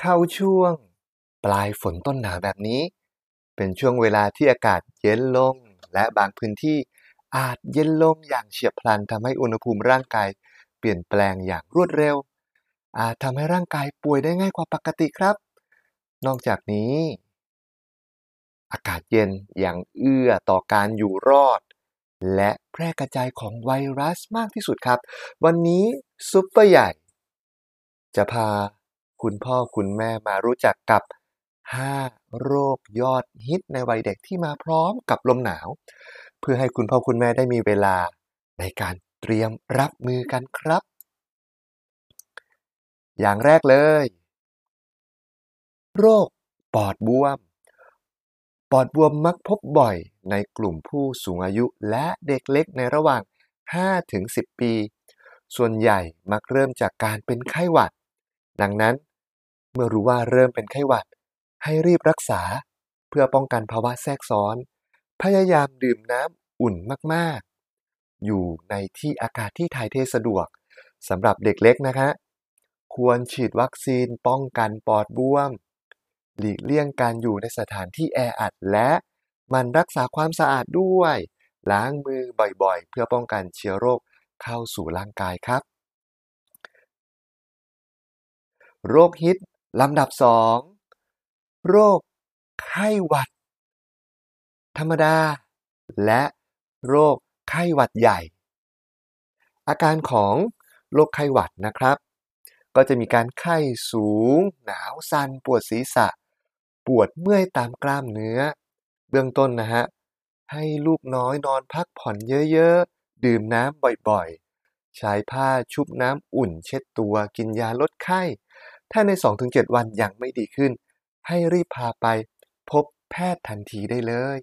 เข้าช่วง ปลายฝนต้นหนาวแบบนี้ เป็นช่วงเวลาที่อากาศเย็นลง และบางพื้นที่อาจเย็นลงอย่างเฉียบพลันทำให้อุณหภูมิร่างกาย เปลี่ยนแปลงอย่างรวดเร็ว อาจทำให้ร่างกายป่วยได้ง่ายกว่าปกติครับ นอกจากนี้ อากาศเย็นย่างเอื้อต่อการอยู่รอด และแพร่กระจายของไวรัสมากที่สุดครับ วันนี้ซุปเปอร์ใหญ่ จะพา คุณพ่อคุณแม่มารู้จักกับ 5 โรคยอดฮิตในวัยเด็กที่มาพร้อมกับลมหนาว เพื่อให้คุณพ่อคุณแม่ได้มีเวลาในการเตรียมรับมือกันครับ อย่างแรกเลย โรคปอดบวม ปอดบวมมักพบบ่อยในกลุ่มผู้สูงอายุและเด็กเล็กในระหว่าง 5-10 ปี ส่วนใหญ่มักเริ่มจากการเป็นไข้หวัด ดังนั้น เมื่อรู้ว่าเริ่มเป็นไข้หวัด ให้รีบรักษา เพื่อป้องกันภาวะแทรกซ้อน พยายามดื่มน้ำอุ่นมากๆ อยู่ในที่อากาศที่ถ่ายเทสะดวกสำหรับเด็กเล็กนะคะ ควรฉีดวัคซีนป้องกันปอดบวม หลีกเลี่ยงการอยู่ในสถานที่แออัดและมันรักษาความสะอาดด้วย ล้างมือบ่อยๆ เพื่อป้องกันเชื้อโรคเข้าสู่ร่างกายครับ โรคฮิต ลำดับ2โรคไข้หวัด ธรรมดา และโรคไข้หวัดใหญ่ อาการของโรคไข้หวัดนะครับ ก็จะมีการไข้สูง หนาวสั่นปวดศีรษะ ปวดเมื่อยตามกล้ามเนื้อ เบื้องต้นนะฮะ ให้ลูกน้อยนอนพักผ่อนเยอะๆ ดื่มน้ำบ่อยๆ ใช้ผ้าชุบน้ำอุ่นเช็ดตัวกินยาลดไข้ ถ้าใน 2-7 วันยังไม่ดีขึ้น ให้รีบพาไปพบแพทย์ทันทีได้เลย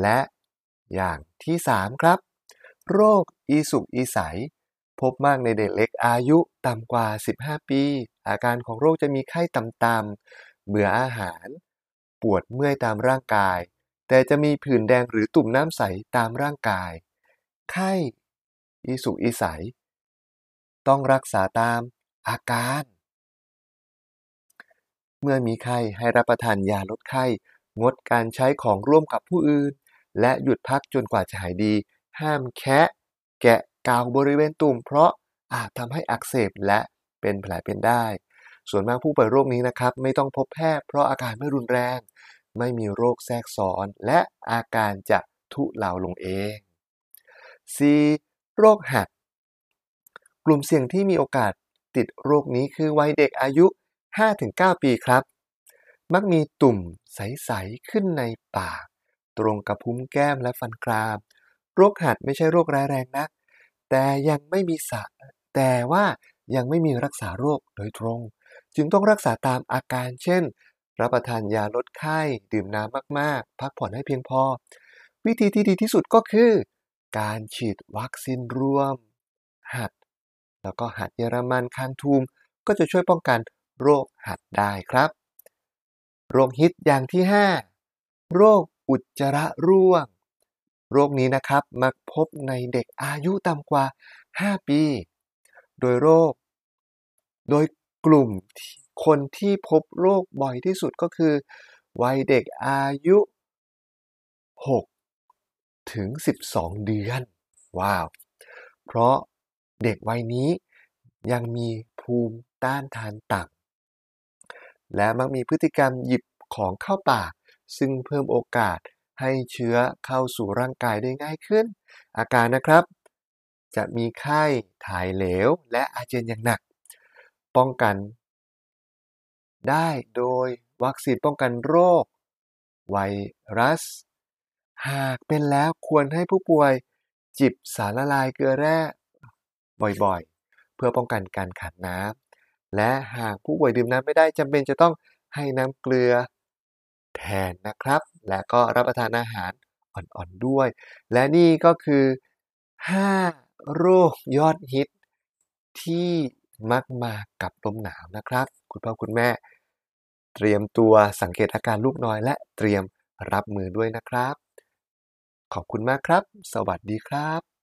และอย่างที่ 3 ครับ โรคอีสุกอีใส พบมากในเด็กเล็กอายุต่ำกว่า 15 ปี อาการของโรคจะมีไข้ต่ำๆเบื่ออาหาร ปวดเมื่อยตามร่างกาย แต่จะมีผื่นแดงหรือตุ่มน้ำใสตามร่างกาย ไข้ อีสุกอีใส ต้องรักษาตาม อาการ เมื่อมีไข้ให้รับประทานยาลดไข้ งดการใช้ของร่วมกับผู้อื่น และหยุดพักจนกว่าจะหายดี ห้ามแคะแกะกาวบริเวณตุ่มเพราะอาจทำให้อักเสบและเป็นแผลเป็นได้ ส่วนมากผู้ป่วยโรคนี้นะครับ ไม่ต้องพบแพทย์เพราะอาการไม่รุนแรง ไม่มีโรคแทรกซ้อน และอาการจะทุเลาลงเอง 4. โรคหัด กลุ่มเสี่ยงที่มีโอกาส ติดโรคนี้คือวัยเด็กอายุ 5-9 ปีครับ มักมีตุ่มใส ๆ ขึ้นในปาก ตรงกับพุ้มแก้มและฟันกราม โรคหัดไม่ใช่โรคร้ายแรงนัก แต่ยังไม่มีสะแต่ว่ายังไม่มีรักษาโรคโดยตรง จึงต้องรักษาตามอาการเช่น รับประทานยาลดไข้ ดื่มน้ำมากๆ พักผ่อนให้เพียงพอ วิธีที่ดีที่สุดก็คือ การฉีดวัคซีนรวม หัด แล้วก็หัดเยอรมันคันทูม ก็จะช่วยป้องกันโรคหัดได้ครับ โรคฮิตอย่างที่ 5 โรคอุจจาระร่วง โรคนี้นะครับมักพบในเด็กอายุต่ำกว่า 5 ปี โดยโรค โดยกลุ่มคนที่พบโรคบ่อยที่สุดก็คือ วัยเด็กอายุ 6 ถึง 12 เดือน ว้าว เพราะ เด็กวัยนี้ยังมีภูมิต้านทานต่ำและมักมีพฤติกรรมหยิบของเข้าปาก ซึ่งเพิ่มโอกาสให้เชื้อเข้าสู่ร่างกายได้ง่ายขึ้น อาการนะครับ จะมีไข้ถ่ายเหลว และอาเจียนอย่างหนัก ป้องกัน ได้โดยวัคซีนป้องกันโรค ไวรัส หากเป็นแล้วควรให้ผู้ป่วยจิบสารละลายเกลือแร่ บ่อยๆ เพื่อป้องกันการขาดน้ำและหากผู้ป่วยดื่มน้ำไม่ได้จำเป็นจะต้องให้น้ำเกลือแทนนะครับ และก็รับประทานอาหารอ่อนๆด้วย และนี่ก็คือ 5 โรคยอดฮิต ที่มักมากับลมหนาวนะครับ คุณพ่อคุณแม่ เตรียมตัวสังเกตอาการลูกน้อยและเตรียมรับมือด้วยนะครับ ขอบคุณมากครับ สวัสดีครับ